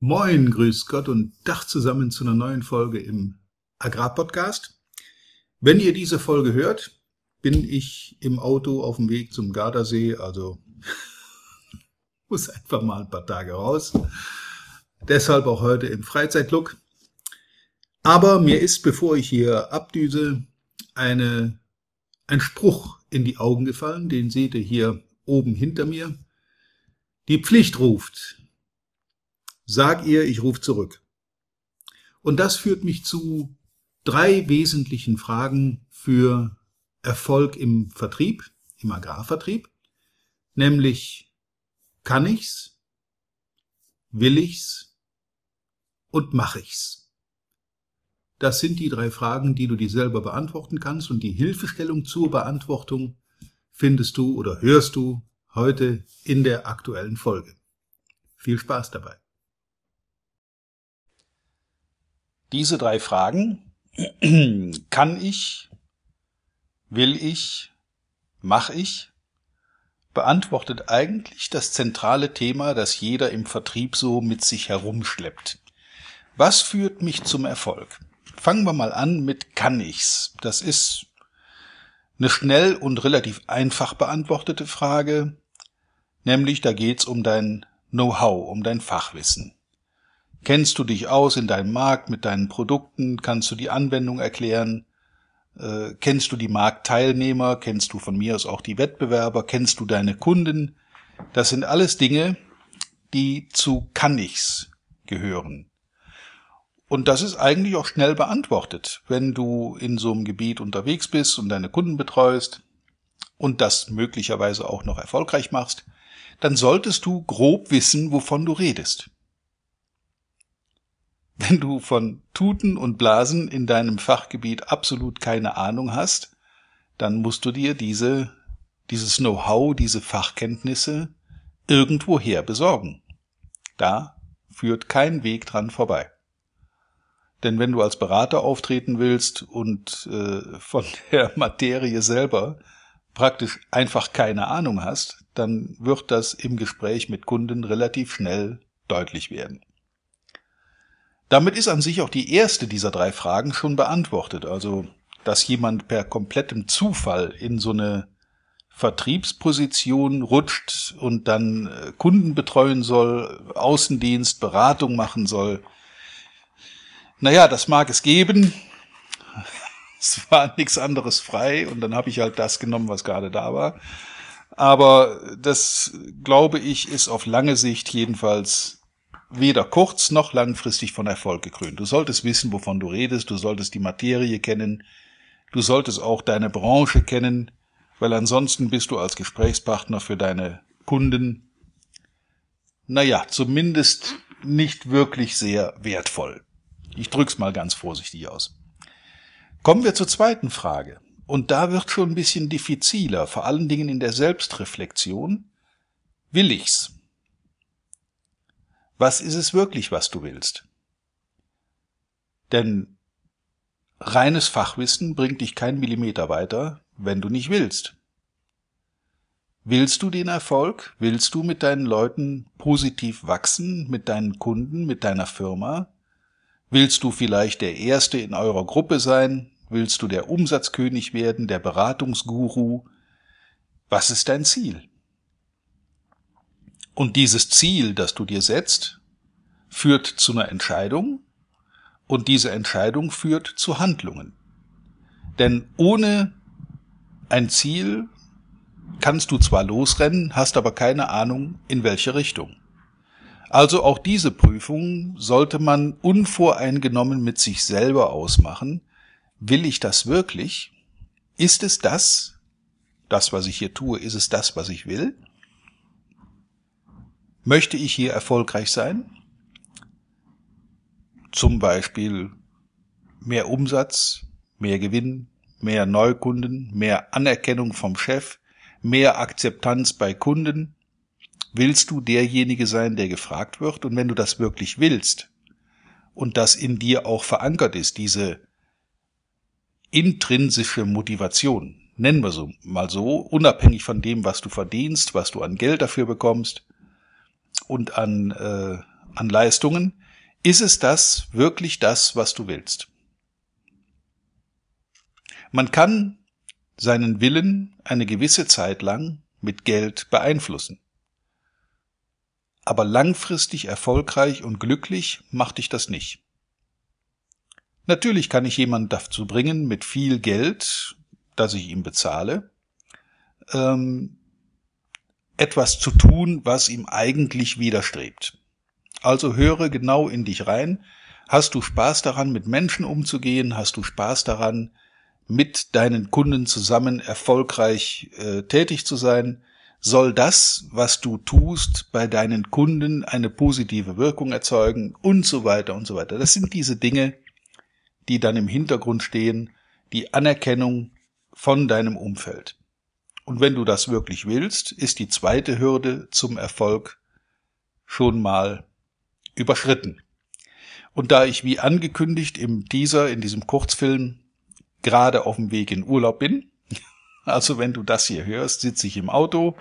Moin, grüß Gott und Dach zusammen zu einer neuen Folge im Agrarpodcast. Wenn ihr diese Folge hört, bin ich im Auto auf dem Weg zum Gardasee, also muss einfach mal ein paar Tage raus. Deshalb auch heute im Freizeitlook. Aber mir ist, bevor ich hier abdüse, eine, ein Spruch in die Augen gefallen, den seht ihr hier oben hinter mir. Die Pflicht ruft. Sag ihr, ich rufe zurück. Und das führt mich zu drei wesentlichen Fragen für Erfolg im Vertrieb, im Agrarvertrieb, nämlich kann ich's, will ich's und mach ich's? Das sind die drei Fragen, die du dir selber beantworten kannst und die Hilfestellung zur Beantwortung findest du oder hörst du heute in der aktuellen Folge. Viel Spaß dabei. Diese drei Fragen kann ich, will ich, mach ich, beantwortet eigentlich das zentrale Thema, das jeder im Vertrieb so mit sich herumschleppt. Was führt mich zum Erfolg? Fangen wir mal an mit kann ich's. Das ist eine schnell und relativ einfach beantwortete Frage, nämlich da geht's um dein Know-how, um dein Fachwissen. Kennst du dich aus in deinem Markt mit deinen Produkten? Kannst du die Anwendung erklären? Äh, kennst du die Marktteilnehmer? Kennst du von mir aus auch die Wettbewerber? Kennst du deine Kunden? Das sind alles Dinge, die zu kann ich's gehören. Und das ist eigentlich auch schnell beantwortet, wenn du in so einem Gebiet unterwegs bist und deine Kunden betreust und das möglicherweise auch noch erfolgreich machst, dann solltest du grob wissen, wovon du redest. Wenn du von Tuten und Blasen in deinem Fachgebiet absolut keine Ahnung hast, dann musst du dir diese, dieses Know-how, diese Fachkenntnisse irgendwoher besorgen. Da führt kein Weg dran vorbei. Denn wenn du als Berater auftreten willst und äh, von der Materie selber praktisch einfach keine Ahnung hast, dann wird das im Gespräch mit Kunden relativ schnell deutlich werden. Damit ist an sich auch die erste dieser drei Fragen schon beantwortet. Also, dass jemand per komplettem Zufall in so eine Vertriebsposition rutscht und dann äh, Kunden betreuen soll, Außendienst, Beratung machen soll. Naja, das mag es geben. Es war nichts anderes frei und dann habe ich halt das genommen, was gerade da war. Aber das, glaube ich, ist auf lange Sicht jedenfalls weder kurz- noch langfristig von Erfolg gekrönt. Du solltest wissen, wovon du redest, du solltest die Materie kennen, du solltest auch deine Branche kennen, weil ansonsten bist du als Gesprächspartner für deine Kunden, naja, zumindest nicht wirklich sehr wertvoll. Ich drück's mal ganz vorsichtig aus. Kommen wir zur zweiten Frage. Und da wird schon ein bisschen diffiziler, vor allen Dingen in der Selbstreflexion. Will ich's? Was ist es wirklich, was du willst? Denn reines Fachwissen bringt dich keinen Millimeter weiter, wenn du nicht willst. Willst du den Erfolg? Willst du mit deinen Leuten positiv wachsen, mit deinen Kunden, mit deiner Firma? Willst du vielleicht der Erste in eurer Gruppe sein? Willst du der Umsatzkönig werden, der Beratungsguru? Was ist dein Ziel? Und dieses Ziel, das du dir setzt, führt zu einer Entscheidung und diese Entscheidung führt zu Handlungen. Denn ohne ein Ziel kannst du zwar losrennen, hast aber keine Ahnung, in welche Richtung. Also auch diese Prüfung sollte man unvoreingenommen mit sich selber ausmachen. Will ich das wirklich? Ist es das? Das, was ich hier tue, ist es das, was ich will? Möchte ich hier erfolgreich sein? Zum Beispiel mehr Umsatz, mehr Gewinn, mehr Neukunden, mehr Anerkennung vom Chef, mehr Akzeptanz bei Kunden? Willst du derjenige sein, der gefragt wird? Und wenn du das wirklich willst und das in dir auch verankert ist, diese intrinsische Motivation, nennen wir so mal so, unabhängig von dem, was du verdienst, was du an Geld dafür bekommst, und an, äh, an Leistungen, ist es das wirklich das, was du willst? Man kann seinen Willen eine gewisse Zeit lang mit Geld beeinflussen. Aber langfristig erfolgreich und glücklich macht dich das nicht. Natürlich kann ich jemanden dazu bringen, mit viel Geld, das ich ihm bezahle, ähm, etwas zu tun, was ihm eigentlich widerstrebt. Also höre genau in dich rein. Hast du Spaß daran, mit Menschen umzugehen? Hast du Spaß daran, mit deinen Kunden zusammen erfolgreich äh, tätig zu sein? Soll das, was du tust, bei deinen Kunden eine positive Wirkung erzeugen und so weiter und so weiter. Das sind diese Dinge, die dann im Hintergrund stehen, die Anerkennung von deinem Umfeld. Und wenn du das wirklich willst, ist die zweite Hürde zum Erfolg schon mal überschritten. Und da ich wie angekündigt im Teaser in diesem Kurzfilm gerade auf dem Weg in Urlaub bin, also wenn du das hier hörst, sitze ich im Auto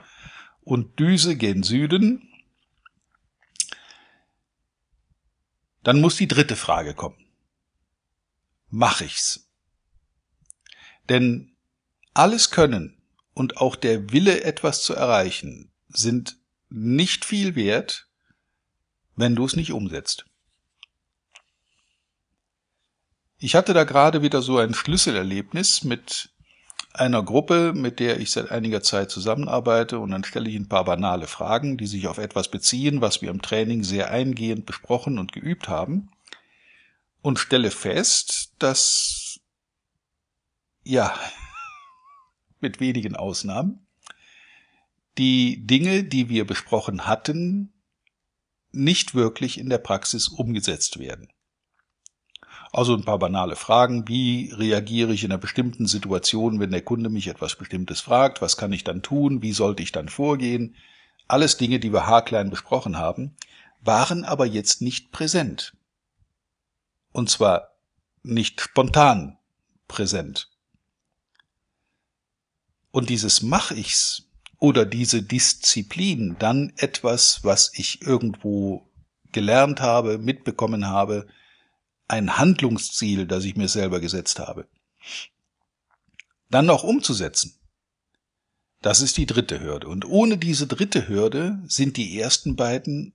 und düse gen Süden, dann muss die dritte Frage kommen. Mach ich's? Denn alles Können und auch der Wille, etwas zu erreichen, sind nicht viel wert, wenn du es nicht umsetzt. Ich hatte da gerade wieder so ein Schlüsselerlebnis mit einer Gruppe, mit der ich seit einiger Zeit zusammenarbeite und dann stelle ich ein paar banale Fragen, die sich auf etwas beziehen, was wir im Training sehr eingehend besprochen und geübt haben und stelle fest, dass ja, mit wenigen Ausnahmen, die Dinge, die wir besprochen hatten, nicht wirklich in der Praxis umgesetzt werden. Also ein paar banale Fragen. Wie reagiere ich in einer bestimmten Situation, wenn der Kunde mich etwas Bestimmtes fragt? Was kann ich dann tun? Wie sollte ich dann vorgehen? Alles Dinge, die wir haarklein besprochen haben, waren aber jetzt nicht präsent. Und zwar nicht spontan präsent. Und dieses mach ich's oder diese Disziplin, dann etwas, was ich irgendwo gelernt habe, mitbekommen habe, ein Handlungsziel, das ich mir selber gesetzt habe, dann noch umzusetzen. Das ist die dritte Hürde. Und ohne diese dritte Hürde sind die ersten beiden,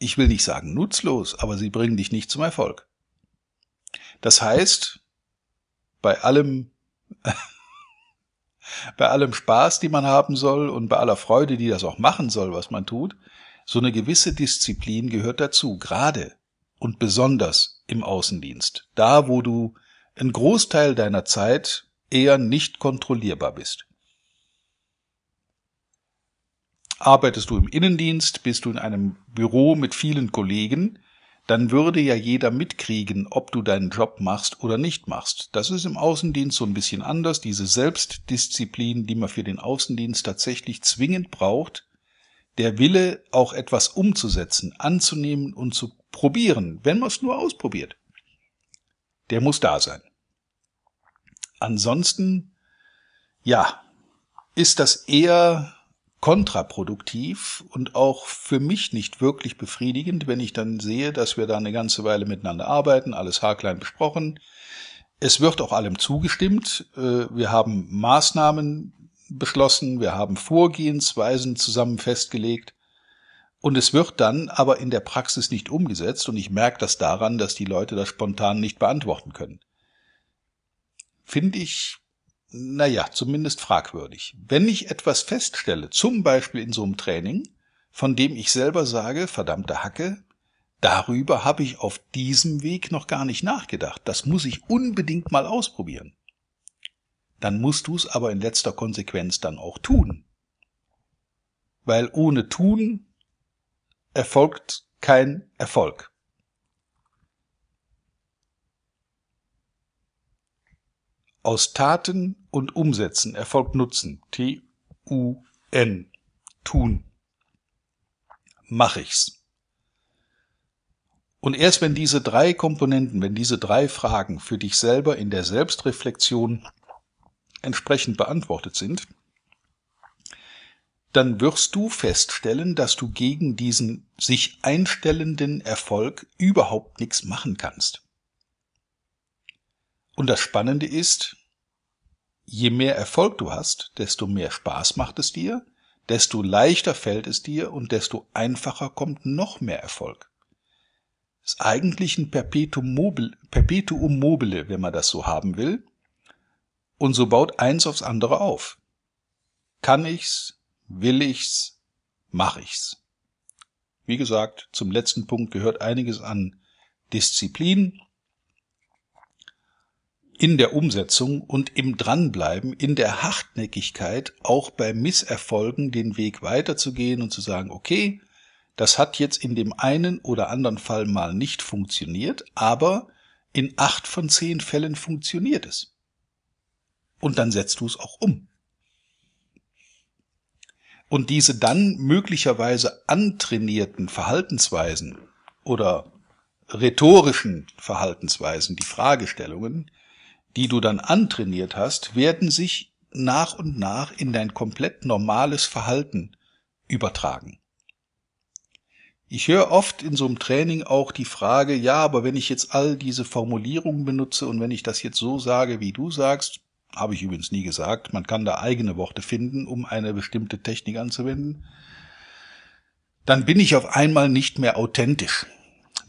ich will nicht sagen nutzlos, aber sie bringen dich nicht zum Erfolg. Das heißt, bei allem bei allem Spaß, die man haben soll und bei aller Freude, die das auch machen soll, was man tut, so eine gewisse Disziplin gehört dazu, gerade und besonders im Außendienst, da wo du einen Großteil deiner Zeit eher nicht kontrollierbar bist. Arbeitest du im Innendienst, bist du in einem Büro mit vielen Kollegen, dann würde ja jeder mitkriegen, ob du deinen Job machst oder nicht machst. Das ist im Außendienst so ein bisschen anders. Diese Selbstdisziplin, die man für den Außendienst tatsächlich zwingend braucht, der Wille, auch etwas umzusetzen, anzunehmen und zu probieren, wenn man es nur ausprobiert, der muss da sein. Ansonsten, ja, ist das eher kontraproduktiv und auch für mich nicht wirklich befriedigend, wenn ich dann sehe, dass wir da eine ganze Weile miteinander arbeiten, alles haarklein besprochen. Es wird auch allem zugestimmt. Äh, wir haben Maßnahmen beschlossen, wir haben Vorgehensweisen zusammen festgelegt. Und es wird dann aber in der Praxis nicht umgesetzt und ich merke das daran, dass die Leute das spontan nicht beantworten können. Finde ich naja, zumindest fragwürdig. Wenn ich etwas feststelle, zum Beispiel in so einem Training, von dem ich selber sage, verdammte Hacke, darüber habe ich auf diesem Weg noch gar nicht nachgedacht. Das muss ich unbedingt mal ausprobieren. Dann musst du es aber in letzter Konsequenz dann auch tun. Weil ohne tun erfolgt kein Erfolg. Aus Taten und Umsetzen erfolgt Nutzen. T-U-N. Tun. Mach ich's. Und erst wenn diese drei Komponenten, wenn diese drei Fragen für dich selber in der Selbstreflexion entsprechend beantwortet sind, dann wirst du feststellen, dass du gegen diesen sich einstellenden Erfolg überhaupt nichts machen kannst. Und das Spannende ist, je mehr Erfolg du hast, desto mehr Spaß macht es dir, desto leichter fällt es dir und desto einfacher kommt noch mehr Erfolg. Das ist eigentlich ein Perpetuum mobile, Perpetuum mobile, wenn man das so haben will. Und so baut eins aufs andere auf. Kann ich's, will ich's, mach ich's. Wie gesagt, zum letzten Punkt gehört einiges an Disziplin in der Umsetzung und im Dranbleiben, in der Hartnäckigkeit, auch bei Misserfolgen den Weg weiterzugehen und zu sagen, okay, das hat jetzt in dem einen oder anderen Fall mal nicht funktioniert, aber in acht von zehn Fällen funktioniert es. Und dann setzt du es auch um. Und diese dann möglicherweise antrainierten Verhaltensweisen oder rhetorischen Verhaltensweisen, die Fragestellungen, die du dann antrainiert hast, werden sich nach und nach in dein komplett normales Verhalten übertragen. Ich höre oft in so einem Training auch die Frage, ja, aber wenn ich jetzt all diese Formulierungen benutze und wenn ich das jetzt so sage, wie du sagst, habe ich übrigens nie gesagt, man kann da eigene Worte finden, um eine bestimmte Technik anzuwenden, dann bin ich auf einmal nicht mehr authentisch.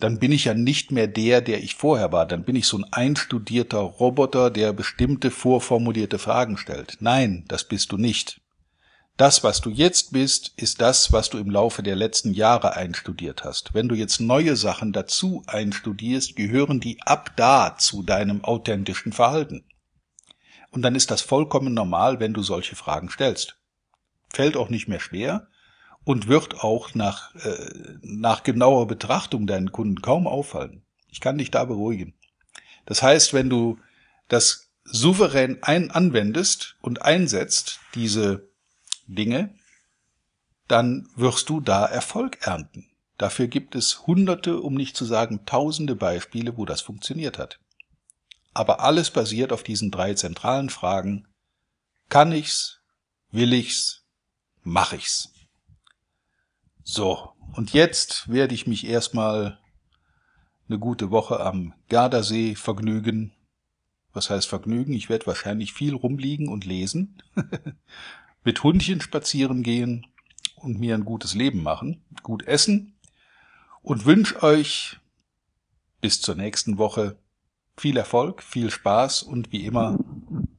Dann bin ich ja nicht mehr der, der ich vorher war. Dann bin ich so ein einstudierter Roboter, der bestimmte vorformulierte Fragen stellt. Nein, das bist du nicht. Das, was du jetzt bist, ist das, was du im Laufe der letzten Jahre einstudiert hast. Wenn du jetzt neue Sachen dazu einstudierst, gehören die ab da zu deinem authentischen Verhalten. Und dann ist das vollkommen normal, wenn du solche Fragen stellst. Fällt auch nicht mehr schwer und wird auch nach, äh, nach genauer Betrachtung deinen Kunden kaum auffallen. Ich kann dich da beruhigen. Das heißt, wenn du das souverän ein anwendest und einsetzt, diese Dinge, dann wirst du da Erfolg ernten. Dafür gibt es hunderte, um nicht zu sagen tausende Beispiele, wo das funktioniert hat. Aber alles basiert auf diesen drei zentralen Fragen. Kann ich's? Will ich's? Mach ich's? So, und jetzt werde ich mich erstmal eine gute Woche am Gardasee vergnügen. Was heißt vergnügen? Ich werde wahrscheinlich viel rumliegen und lesen. mit Hundchen spazieren gehen und mir ein gutes Leben machen, gut essen und wünsche euch bis zur nächsten Woche viel Erfolg, viel Spaß und wie immer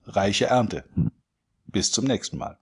reiche Ernte. Bis zum nächsten Mal.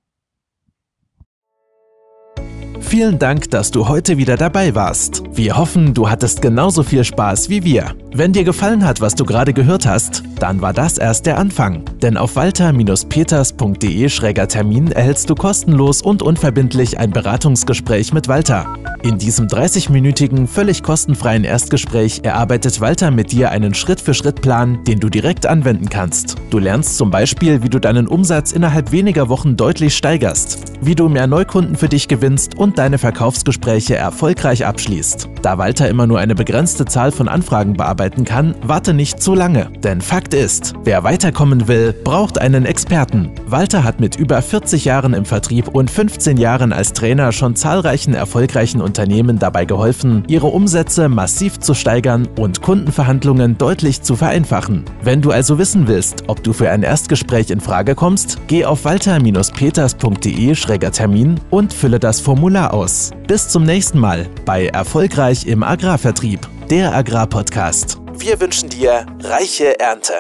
Vielen Dank, dass du heute wieder dabei warst. Wir hoffen, du hattest genauso viel Spaß wie wir. Wenn dir gefallen hat, was du gerade gehört hast, dann war das erst der Anfang. Denn auf walter-peters.de-termin erhältst du kostenlos und unverbindlich ein Beratungsgespräch mit Walter. In diesem 30-minütigen, völlig kostenfreien Erstgespräch erarbeitet Walter mit dir einen Schritt-für-Schritt-Plan, den du direkt anwenden kannst. Du lernst zum Beispiel, wie du deinen Umsatz innerhalb weniger Wochen deutlich steigerst, wie du mehr Neukunden für dich gewinnst und deine Verkaufsgespräche erfolgreich abschließt. Da Walter immer nur eine begrenzte Zahl von Anfragen bearbeiten kann, warte nicht zu lange. Denn Fakt ist, wer weiterkommen will, braucht einen Experten. Walter hat mit über 40 Jahren im Vertrieb und 15 Jahren als Trainer schon zahlreichen erfolgreichen Unternehmen dabei geholfen, ihre Umsätze massiv zu steigern und Kundenverhandlungen deutlich zu vereinfachen. Wenn du also wissen willst, ob du für ein Erstgespräch in Frage kommst, geh auf walter-peters.de-termin und fülle das Formular aus. Bis zum nächsten Mal bei Erfolgreich im Agrarvertrieb, der Agrarpodcast. Wir wünschen dir reiche Ernte.